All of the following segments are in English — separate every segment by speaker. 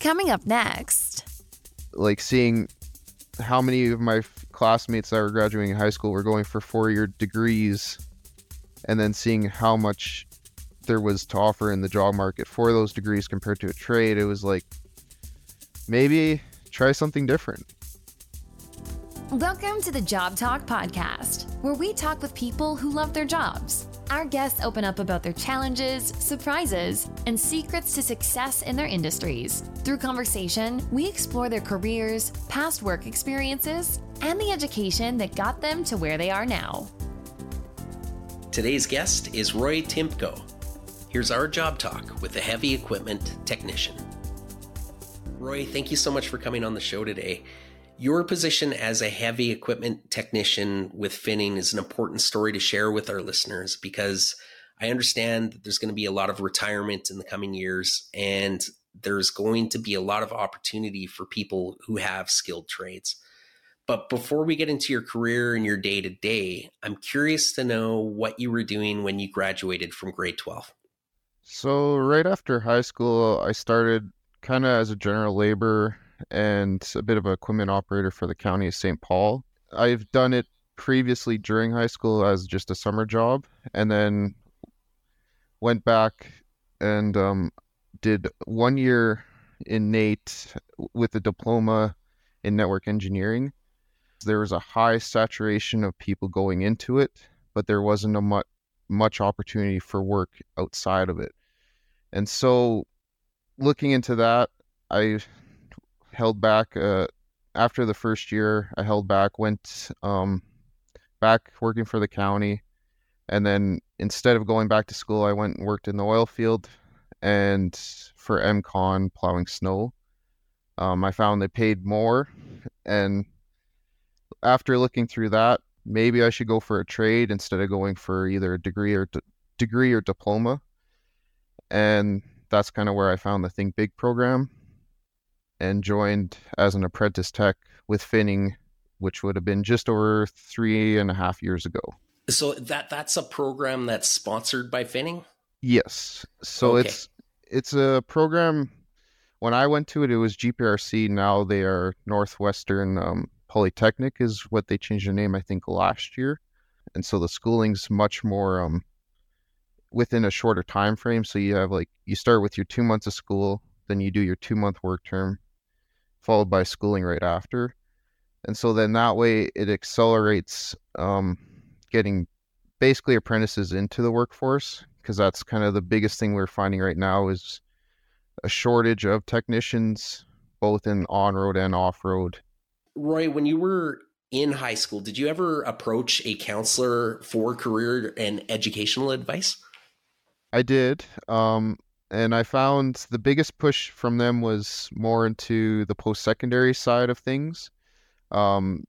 Speaker 1: Coming up next.
Speaker 2: Like seeing how many of my classmates that were graduating high school were going for four year degrees and then seeing how much there was to offer in the job market for those degrees compared to a trade, it was like maybe try something different.
Speaker 1: Welcome to the Job Talk Podcast, where we talk with people who love their jobs. Our guests open up about their challenges, surprises, and secrets to success in their industries. Through conversation, we explore their careers, past work experiences, and the education that got them to where they are now.
Speaker 3: Today's guest is Roy Tymko. Here's our job talk with a heavy equipment technician. Roy, thank you so much for coming on the show today. Your position as a heavy equipment technician with Finning is an important story to share with our listeners because I understand that there's going to be a lot of retirement in the coming years and there's going to be a lot of opportunity for people who have skilled trades. But before we get into your career and your day to day, I'm curious to know what you were doing when you graduated from grade 12.
Speaker 2: So, right after high school, I started kind of as a general labor and a bit of an equipment operator for the county of St. Paul. I've done it previously during high school as just a summer job, and then went back and um, did one year in NAIT with a diploma in network engineering. There was a high saturation of people going into it, but there wasn't a much much opportunity for work outside of it. And so looking into that, I held back uh, after the first year. I held back, went um, back working for the county, and then instead of going back to school, I went and worked in the oil field and for Emcon plowing snow. Um, I found they paid more, and after looking through that, maybe I should go for a trade instead of going for either a degree or d- degree or diploma. And that's kind of where I found the ThinkBIG program and joined as an apprentice tech with Finning, which would have been just over three and a half years ago.
Speaker 3: So that that's a program that's sponsored by Finning.
Speaker 2: Yes. So okay. it's it's a program. When I went to it, it was GPRC. Now they are Northwestern um, Polytechnic, is what they changed their name. I think last year, and so the schooling's much more um, within a shorter time frame. So you have like you start with your two months of school, then you do your two month work term, followed by schooling right after. And so then that way it accelerates um, getting basically apprentices into the workforce because that's kind of the biggest thing we're finding right now is a shortage of technicians both in on-road and off-road.
Speaker 3: Roy, when you were in high school, did you ever approach a counselor for career and educational advice?
Speaker 2: I did. Um, and I found the biggest push from them was more into the post secondary side of things. Um,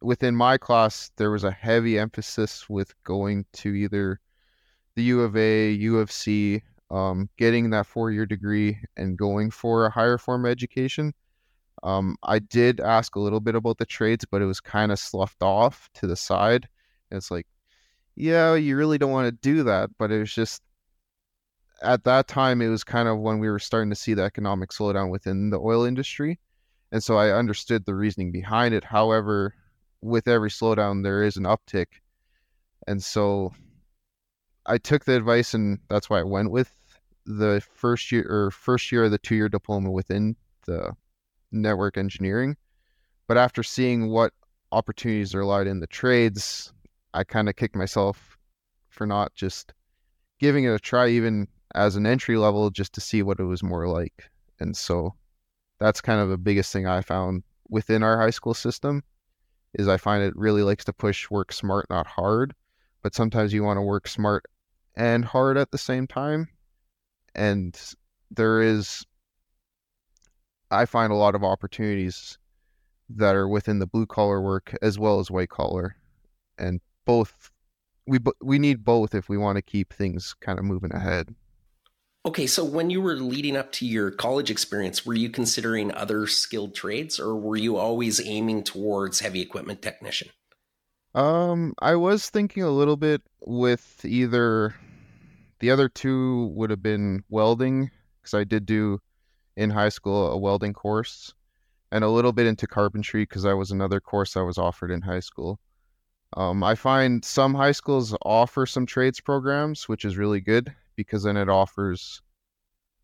Speaker 2: within my class, there was a heavy emphasis with going to either the U of A, U of C, um, getting that four year degree and going for a higher form of education. Um, I did ask a little bit about the trades, but it was kind of sloughed off to the side. And it's like, yeah, you really don't want to do that, but it was just at that time, it was kind of when we were starting to see the economic slowdown within the oil industry. And so I understood the reasoning behind it. However, with every slowdown, there is an uptick. And so I took the advice, and that's why I went with the first year or first year of the two year diploma within the network engineering. But after seeing what opportunities are lied in the trades, I kind of kicked myself for not just giving it a try, even as an entry level just to see what it was more like. And so that's kind of the biggest thing I found within our high school system is I find it really likes to push work smart, not hard. But sometimes you want to work smart and hard at the same time. And there is, I find a lot of opportunities that are within the blue collar work as well as white collar. And both, we, we need both if we want to keep things kind of moving ahead.
Speaker 3: Okay, so when you were leading up to your college experience, were you considering other skilled trades or were you always aiming towards heavy equipment technician?
Speaker 2: Um, I was thinking a little bit with either the other two would have been welding because I did do in high school a welding course and a little bit into carpentry because that was another course I was offered in high school. Um, I find some high schools offer some trades programs, which is really good because then it offers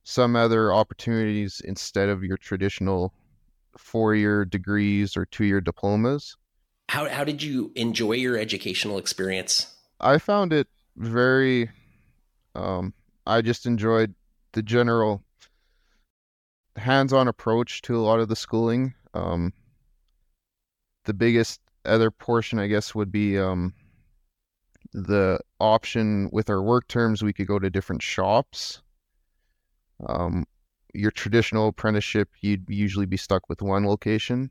Speaker 2: some other opportunities instead of your traditional four year degrees or two year diplomas.
Speaker 3: How, how did you enjoy your educational experience?
Speaker 2: I found it very, um, I just enjoyed the general hands on approach to a lot of the schooling. Um, the biggest other portion, I guess, would be um, the option with our work terms, we could go to different shops. Um, your traditional apprenticeship, you'd usually be stuck with one location.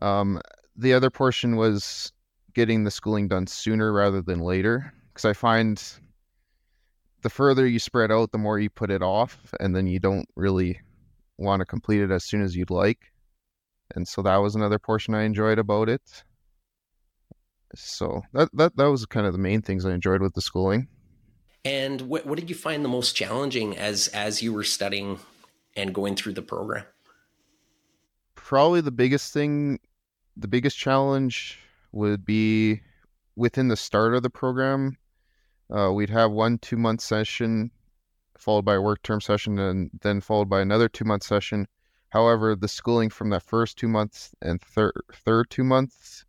Speaker 2: Um, the other portion was getting the schooling done sooner rather than later, because I find the further you spread out, the more you put it off, and then you don't really want to complete it as soon as you'd like. And so that was another portion I enjoyed about it. So that that that was kind of the main things I enjoyed with the schooling.
Speaker 3: And what what did you find the most challenging as as you were studying and going through the program?
Speaker 2: Probably the biggest thing, the biggest challenge would be within the start of the program. Uh, we'd have one two month session followed by a work term session and then followed by another two month session. However, the schooling from that first two months and third third two months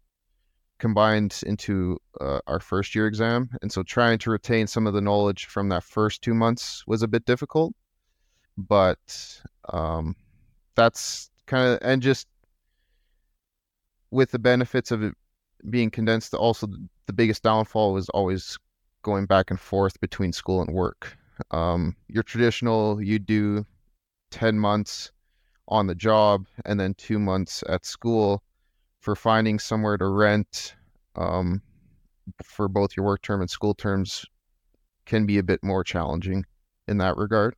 Speaker 2: combined into uh, our first year exam. And so trying to retain some of the knowledge from that first two months was a bit difficult. But um, that's kind of, and just with the benefits of it being condensed, also the biggest downfall was always going back and forth between school and work. Um, your traditional, you do 10 months on the job and then two months at school for finding somewhere to rent um, for both your work term and school terms can be a bit more challenging in that regard.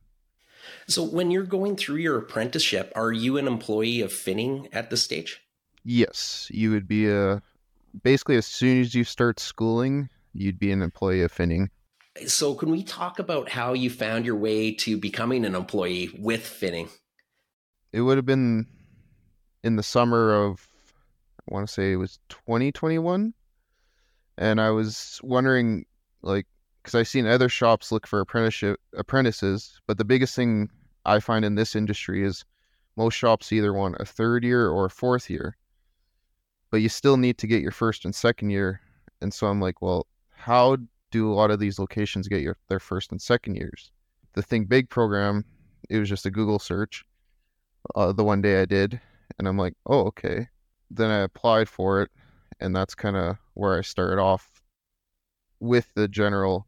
Speaker 3: So, when you're going through your apprenticeship, are you an employee of Finning at this stage?
Speaker 2: Yes, you would be a basically as soon as you start schooling, you'd be an employee of Finning.
Speaker 3: So, can we talk about how you found your way to becoming an employee with Finning?
Speaker 2: It would have been in the summer of I want to say it was 2021. And I was wondering, like, because I've seen other shops look for apprenticeship apprentices, but the biggest thing I find in this industry is most shops either want a third year or a fourth year, but you still need to get your first and second year. And so I'm like, well, how do a lot of these locations get your their first and second years? The ThinkBIG program, it was just a Google search. Uh, the one day I did, and I'm like, oh, okay then I applied for it, and that's kind of where I started off with the general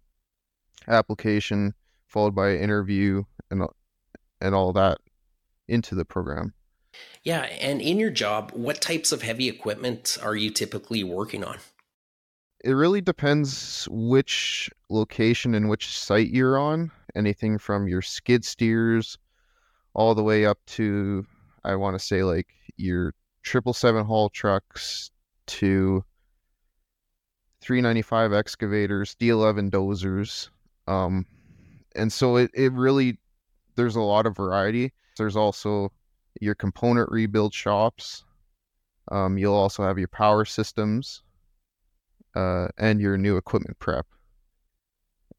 Speaker 2: application, followed by interview and and all that into the program.
Speaker 3: Yeah, and in your job, what types of heavy equipment are you typically working on?
Speaker 2: It really depends which location and which site you're on. Anything from your skid steers all the way up to I want to say like your triple seven haul trucks to 395 excavators, D11 dozers. Um, and so it, it really, there's a lot of variety. There's also your component rebuild shops. Um, you'll also have your power systems uh, and your new equipment prep,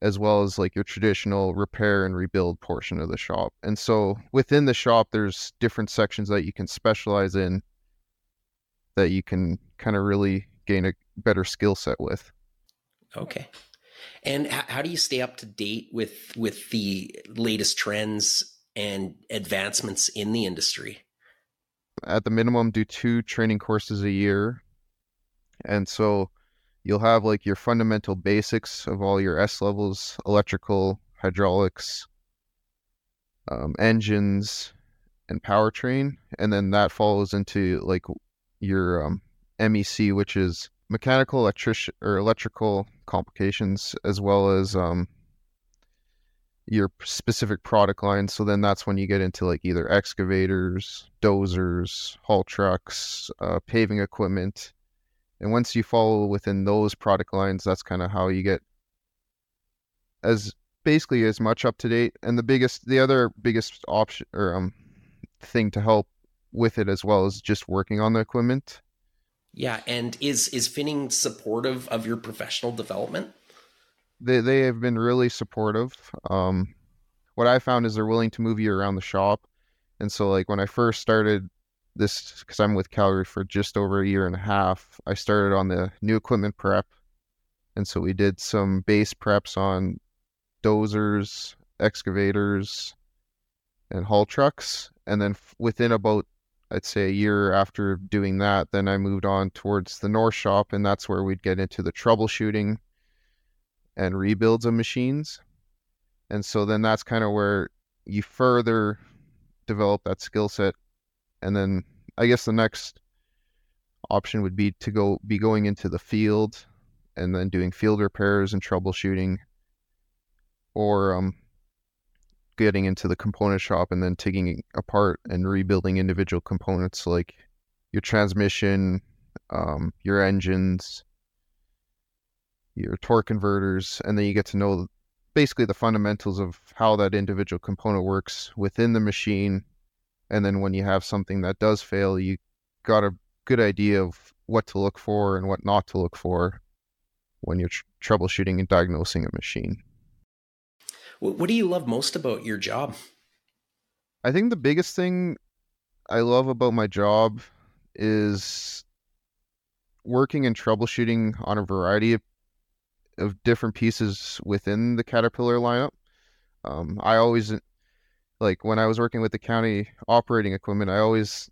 Speaker 2: as well as like your traditional repair and rebuild portion of the shop. And so within the shop, there's different sections that you can specialize in that you can kind of really gain a better skill set with.
Speaker 3: Okay. And how do you stay up to date with with the latest trends and advancements in the industry?
Speaker 2: At the minimum, do two training courses a year, and so you'll have like your fundamental basics of all your S levels, electrical, hydraulics, um, engines, and powertrain, and then that follows into like your um, MEC, which is mechanical, electric or electrical complications, as well as um, your specific product line. So then that's when you get into like either excavators, dozers, haul trucks, uh, paving equipment. And once you fall within those product lines, that's kind of how you get as basically as much up to date. And the biggest, the other biggest option or um, thing to help with it as well as just working on the equipment.
Speaker 3: Yeah, and is is Finning supportive of your professional development?
Speaker 2: They they have been really supportive. Um, what I found is they're willing to move you around the shop, and so like when I first started this, because I'm with Calgary for just over a year and a half, I started on the new equipment prep, and so we did some base preps on dozers, excavators, and haul trucks, and then within about I'd say a year after doing that, then I moved on towards the North shop, and that's where we'd get into the troubleshooting and rebuilds of machines. And so then that's kind of where you further develop that skill set. And then I guess the next option would be to go be going into the field and then doing field repairs and troubleshooting or um, getting into the component shop and then taking it apart and rebuilding individual components like your transmission, um, your engines, your torque converters, and then you get to know basically the fundamentals of how that individual component works within the machine. And then when you have something that does fail, you got a good idea of what to look for and what not to look for when you're tr- troubleshooting and diagnosing a machine.
Speaker 3: What do you love most about your job?
Speaker 2: I think the biggest thing I love about my job is working and troubleshooting on a variety of, of different pieces within the Caterpillar lineup. Um, I always like when I was working with the county operating equipment, I always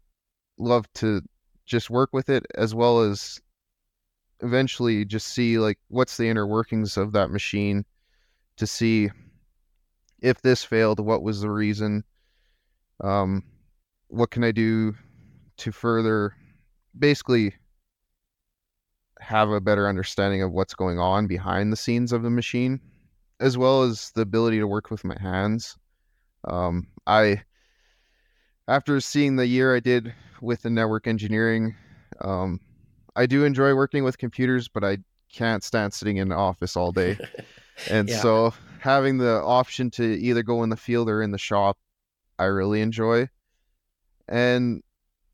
Speaker 2: loved to just work with it as well as eventually just see like what's the inner workings of that machine to see if this failed, what was the reason? Um, what can I do to further basically have a better understanding of what's going on behind the scenes of the machine, as well as the ability to work with my hands. Um, I, after seeing the year I did with the network engineering, um, I do enjoy working with computers, but I can't stand sitting in the office all day. And yeah. so having the option to either go in the field or in the shop, I really enjoy. And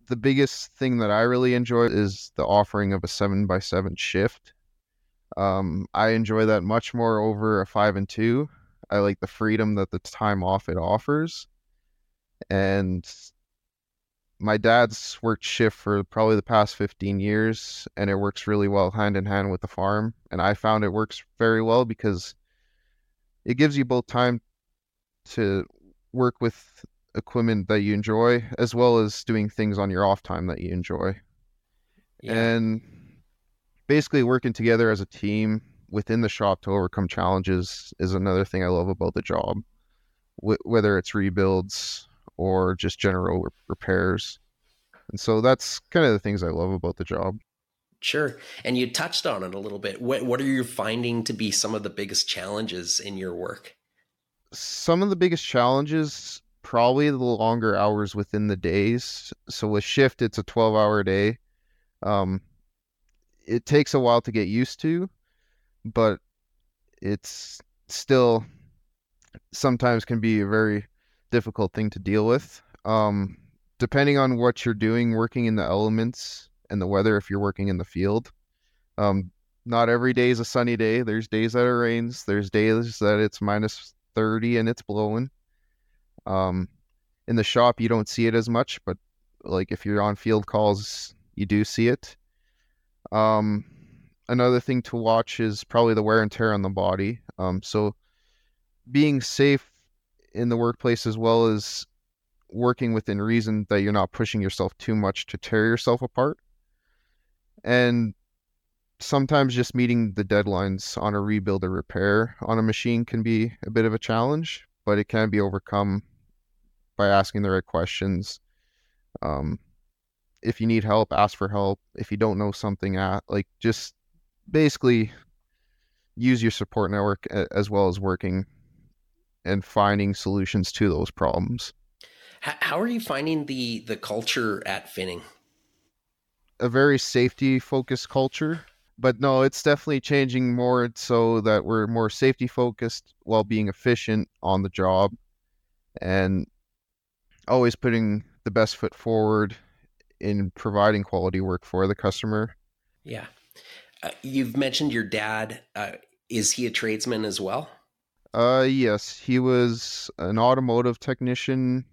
Speaker 2: the biggest thing that I really enjoy is the offering of a seven by seven shift. Um, I enjoy that much more over a five and two. I like the freedom that the time off it offers. And my dad's worked shift for probably the past 15 years and it works really well hand in hand with the farm and i found it works very well because it gives you both time to work with equipment that you enjoy as well as doing things on your off time that you enjoy yeah. and basically working together as a team within the shop to overcome challenges is another thing i love about the job Wh- whether it's rebuilds or just general repairs. And so that's kind of the things I love about the job.
Speaker 3: Sure. And you touched on it a little bit. What, what are you finding to be some of the biggest challenges in your work?
Speaker 2: Some of the biggest challenges, probably the longer hours within the days. So with shift, it's a 12 hour day. Um, it takes a while to get used to, but it's still sometimes can be a very difficult thing to deal with. Um, depending on what you're doing, working in the elements and the weather, if you're working in the field, um, not every day is a sunny day. There's days that it rains. There's days that it's minus 30 and it's blowing. Um, in the shop, you don't see it as much, but like if you're on field calls, you do see it. Um, another thing to watch is probably the wear and tear on the body. Um, so being safe in the workplace as well as working within reason that you're not pushing yourself too much to tear yourself apart. And sometimes just meeting the deadlines on a rebuild or repair on a machine can be a bit of a challenge, but it can be overcome by asking the right questions. Um, if you need help, ask for help. If you don't know something, at like just basically use your support network as well as working and finding solutions to those problems.
Speaker 3: How are you finding the the culture at Finning?
Speaker 2: A very safety focused culture, but no, it's definitely changing more so that we're more safety focused while being efficient on the job and always putting the best foot forward in providing quality work for the customer.
Speaker 3: Yeah. Uh, you've mentioned your dad. Uh, is he a tradesman as well?
Speaker 2: Uh, yes, he was an automotive technician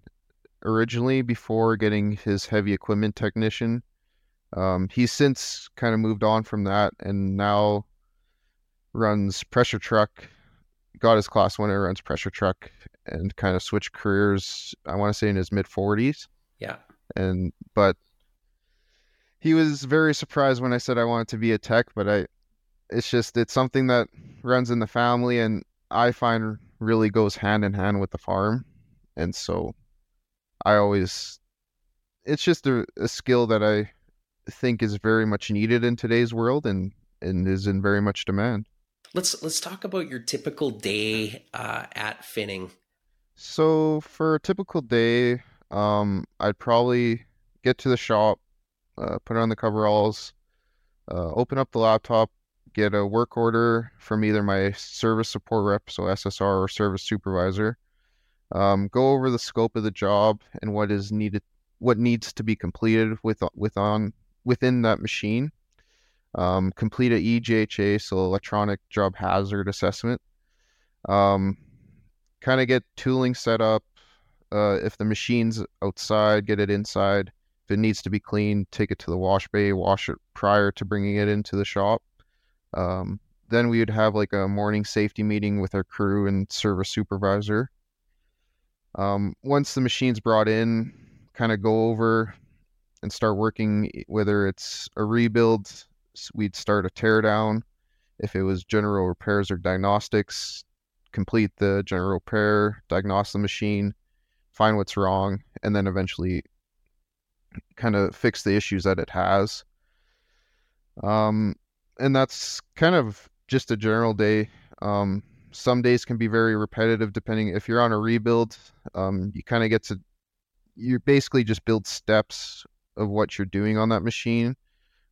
Speaker 2: originally before getting his heavy equipment technician. Um, he's since kind of moved on from that and now runs pressure truck. Got his class one, and runs pressure truck, and kind of switched careers. I want to say in his mid forties.
Speaker 3: Yeah.
Speaker 2: And but he was very surprised when I said I wanted to be a tech, but I, it's just it's something that runs in the family, and I find really goes hand in hand with the farm, and so I always, it's just a, a skill that I think is very much needed in today's world, and and is in very much demand.
Speaker 3: Let's let's talk about your typical day uh, at Finning.
Speaker 2: So for a typical day, um, I'd probably get to the shop, uh, put on the coveralls, uh, open up the laptop, get a work order from either my service support rep, so SSR or service supervisor. Um, go over the scope of the job and what is needed, what needs to be completed with with on within that machine. Um, complete a EJHA, so electronic job hazard assessment. Um, kind of get tooling set up. Uh, if the machine's outside, get it inside. If it needs to be cleaned, take it to the wash bay, wash it prior to bringing it into the shop. Um, then we would have like a morning safety meeting with our crew and service supervisor. Um, once the machine's brought in, kind of go over and start working, whether it's a rebuild, we'd start a teardown. If it was general repairs or diagnostics, complete the general repair, diagnose the machine, find what's wrong, and then eventually kind of fix the issues that it has. Um, and that's kind of just a general day. Um, some days can be very repetitive depending if you're on a rebuild. Um, you kind of get to you basically just build steps of what you're doing on that machine.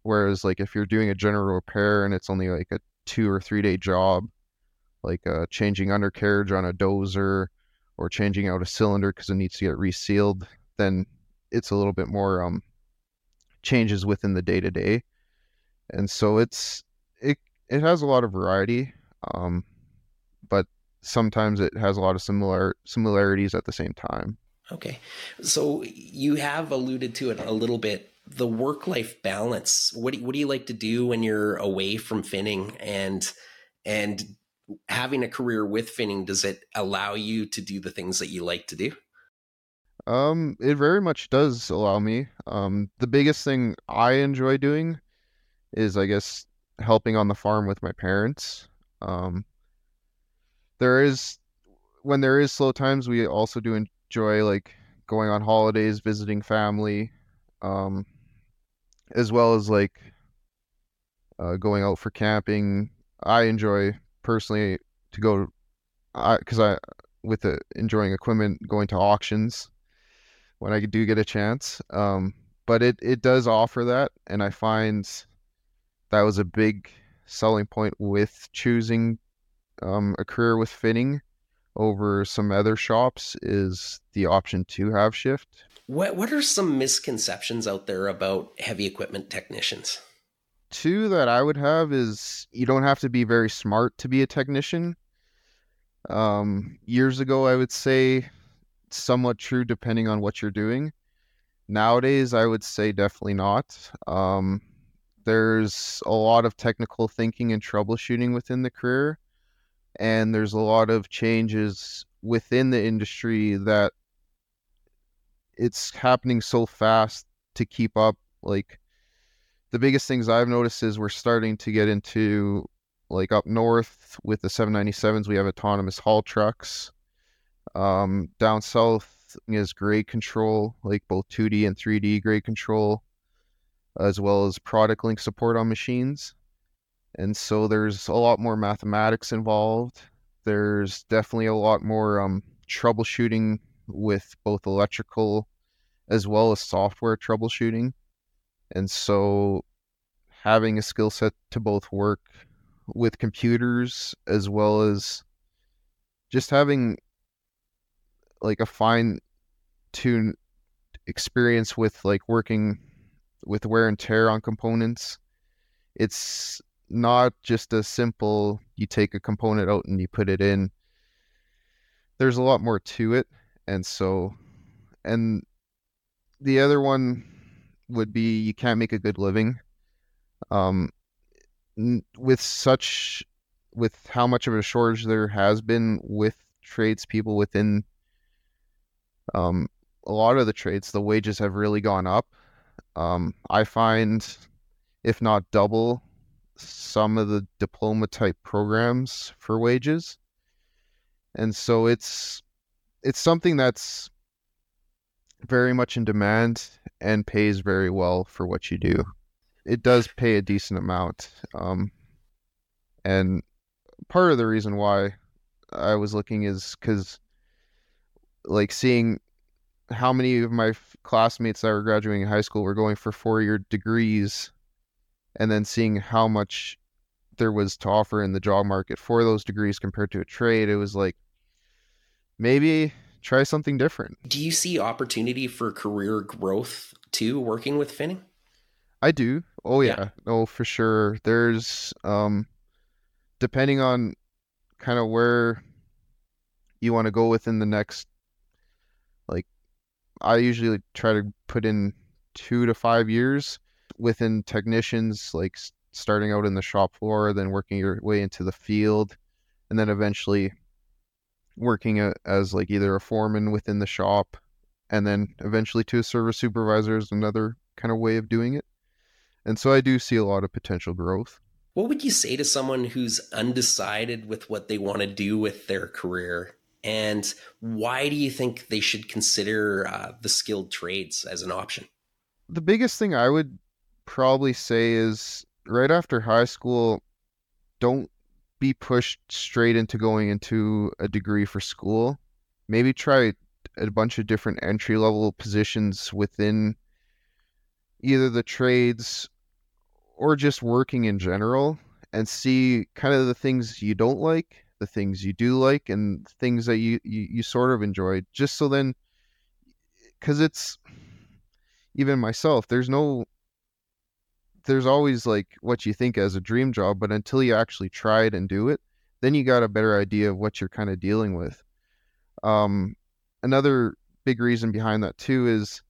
Speaker 2: Whereas like if you're doing a general repair and it's only like a two or three day job, like uh, changing undercarriage on a dozer or changing out a cylinder because it needs to get resealed, then it's a little bit more um, changes within the day to day, and so it's it it has a lot of variety, um, but sometimes it has a lot of similar similarities at the same time.
Speaker 3: Okay, so you have alluded to it a little bit. The work life balance. What do you, what do you like to do when you're away from finning and and having a career with finning? Does it allow you to do the things that you like to do?
Speaker 2: Um, it very much does allow me. Um, the biggest thing I enjoy doing is, I guess, helping on the farm with my parents. Um, there is, when there is slow times, we also do enjoy like going on holidays, visiting family, um, as well as like uh, going out for camping. I enjoy personally to go, I because I, with the enjoying equipment, going to auctions when I do get a chance. Um, but it it does offer that, and I find that was a big selling point with choosing um, a career with finning over some other shops is the option to have shift.
Speaker 3: What what are some misconceptions out there about heavy equipment technicians?
Speaker 2: Two that I would have is you don't have to be very smart to be a technician. Um, years ago, I would say somewhat true depending on what you're doing. Nowadays, I would say definitely not. Um, there's a lot of technical thinking and troubleshooting within the career, and there's a lot of changes within the industry that it's happening so fast to keep up. Like the biggest things I've noticed is we're starting to get into like up north with the 797s, we have autonomous haul trucks. Um, down south is grade control, like both 2D and 3D grade control, as well as product link support on machines. And so there's a lot more mathematics involved. There's definitely a lot more um, troubleshooting with both electrical as well as software troubleshooting. And so having a skill set to both work with computers as well as just having like a fine tune experience with like working with wear and tear on components. It's not just a simple you take a component out and you put it in. There's a lot more to it. And so and the other one would be you can't make a good living. Um with such with how much of a shortage there has been with tradespeople within um, a lot of the trades, the wages have really gone up. Um, I find, if not double, some of the diploma type programs for wages, and so it's it's something that's very much in demand and pays very well for what you do. It does pay a decent amount, um, and part of the reason why I was looking is because like seeing how many of my classmates that were graduating high school were going for four year degrees and then seeing how much there was to offer in the job market for those degrees compared to a trade, it was like maybe try something different.
Speaker 3: Do you see opportunity for career growth too working with finning?
Speaker 2: I do. Oh yeah. yeah. Oh for sure. There's um depending on kind of where you want to go within the next like I usually try to put in 2 to 5 years within technicians like starting out in the shop floor then working your way into the field and then eventually working a, as like either a foreman within the shop and then eventually to a service supervisor is another kind of way of doing it. And so I do see a lot of potential growth.
Speaker 3: What would you say to someone who's undecided with what they want to do with their career? And why do you think they should consider uh, the skilled trades as an option?
Speaker 2: The biggest thing I would probably say is right after high school, don't be pushed straight into going into a degree for school. Maybe try a bunch of different entry level positions within either the trades or just working in general and see kind of the things you don't like, the things you do like, and things that you, you, you sort of enjoy. Just so then, because it's even myself, there's no, there's always like what you think as a dream job, but until you actually try it and do it, then you got a better idea of what you're kind of dealing with. Um, another big reason behind that too is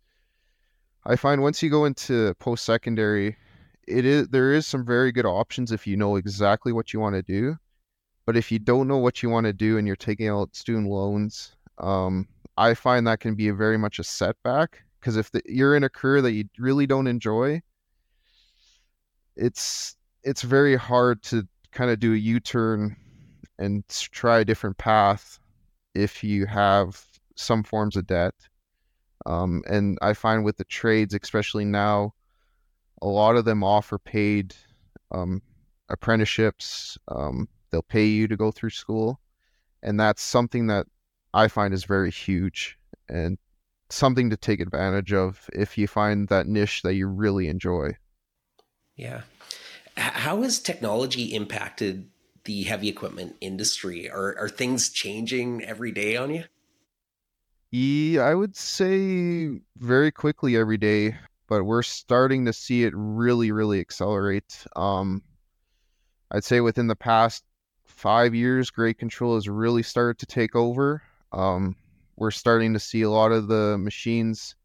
Speaker 2: I find once you go into post secondary it is there is some very good options if you know exactly what you want to do but if you don't know what you want to do and you're taking out student loans um, i find that can be very much a setback because if the, you're in a career that you really don't enjoy it's it's very hard to kind of do a u-turn and try a different path if you have some forms of debt um, and i find with the trades especially now a lot of them offer paid um, apprenticeships. Um, they'll pay you to go through school, and that's something that I find is very huge and something to take advantage of if you find that niche that you really enjoy.
Speaker 3: Yeah. How has technology impacted the heavy equipment industry? Are are things changing every day on you?
Speaker 2: Yeah, I would say very quickly every day but we're starting to see it really, really accelerate. Um, I'd say within the past five years, grade control has really started to take over. Um, we're starting to see a lot of the machines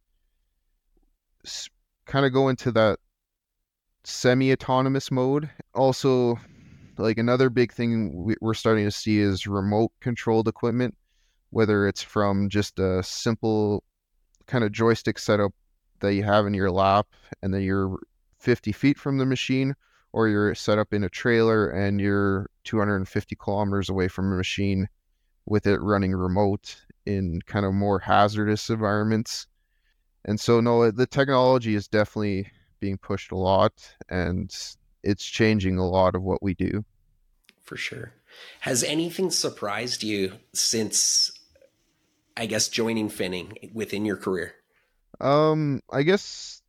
Speaker 2: kind of go into that semi-autonomous mode. Also, like another big thing we're starting to see is remote controlled equipment, whether it's from just a simple kind of joystick setup that you have in your lap and then you're 50 feet from the machine or you're set up in a trailer and you're 250 kilometers away from a machine with it running remote in kind of more hazardous environments. And so, no, the technology is definitely being pushed a lot and it's changing a lot of what we do.
Speaker 3: For sure. Has anything surprised you since, I guess, joining finning within your career?
Speaker 2: Um, I guess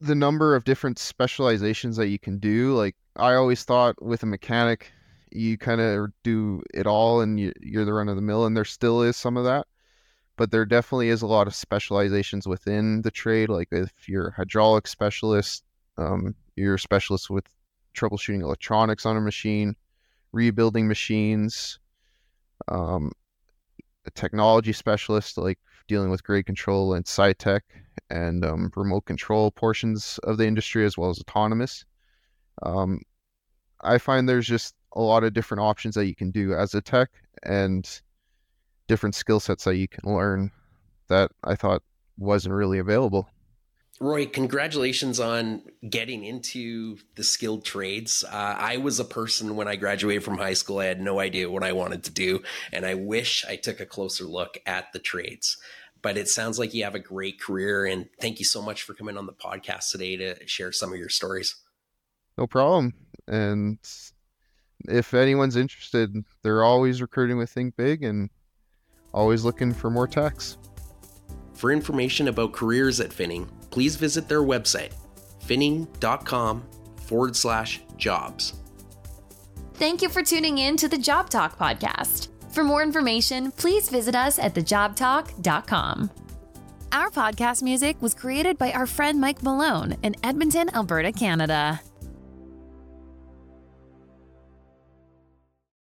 Speaker 2: the number of different specializations that you can do. Like I always thought with a mechanic, you kind of do it all and you, you're the run of the mill, and there still is some of that. But there definitely is a lot of specializations within the trade. Like if you're a hydraulic specialist, um, you're a specialist with troubleshooting electronics on a machine, rebuilding machines, um, a technology specialist like dealing with grade control and tech and um, remote control portions of the industry as well as autonomous. Um, I find there's just a lot of different options that you can do as a tech and different skill sets that you can learn that I thought wasn't really available.
Speaker 3: Roy, congratulations on getting into the skilled trades. Uh, I was a person when I graduated from high school, I had no idea what I wanted to do. And I wish I took a closer look at the trades. But it sounds like you have a great career. And thank you so much for coming on the podcast today to share some of your stories.
Speaker 2: No problem. And if anyone's interested, they're always recruiting with ThinkBIG and always looking for more techs.
Speaker 3: For information about careers at Finning, please visit their website, finning.com forward slash jobs.
Speaker 1: Thank you for tuning in to the Job Talk podcast. For more information, please visit us at thejobtalk.com. Our podcast music was created by our friend Mike Malone in Edmonton, Alberta, Canada.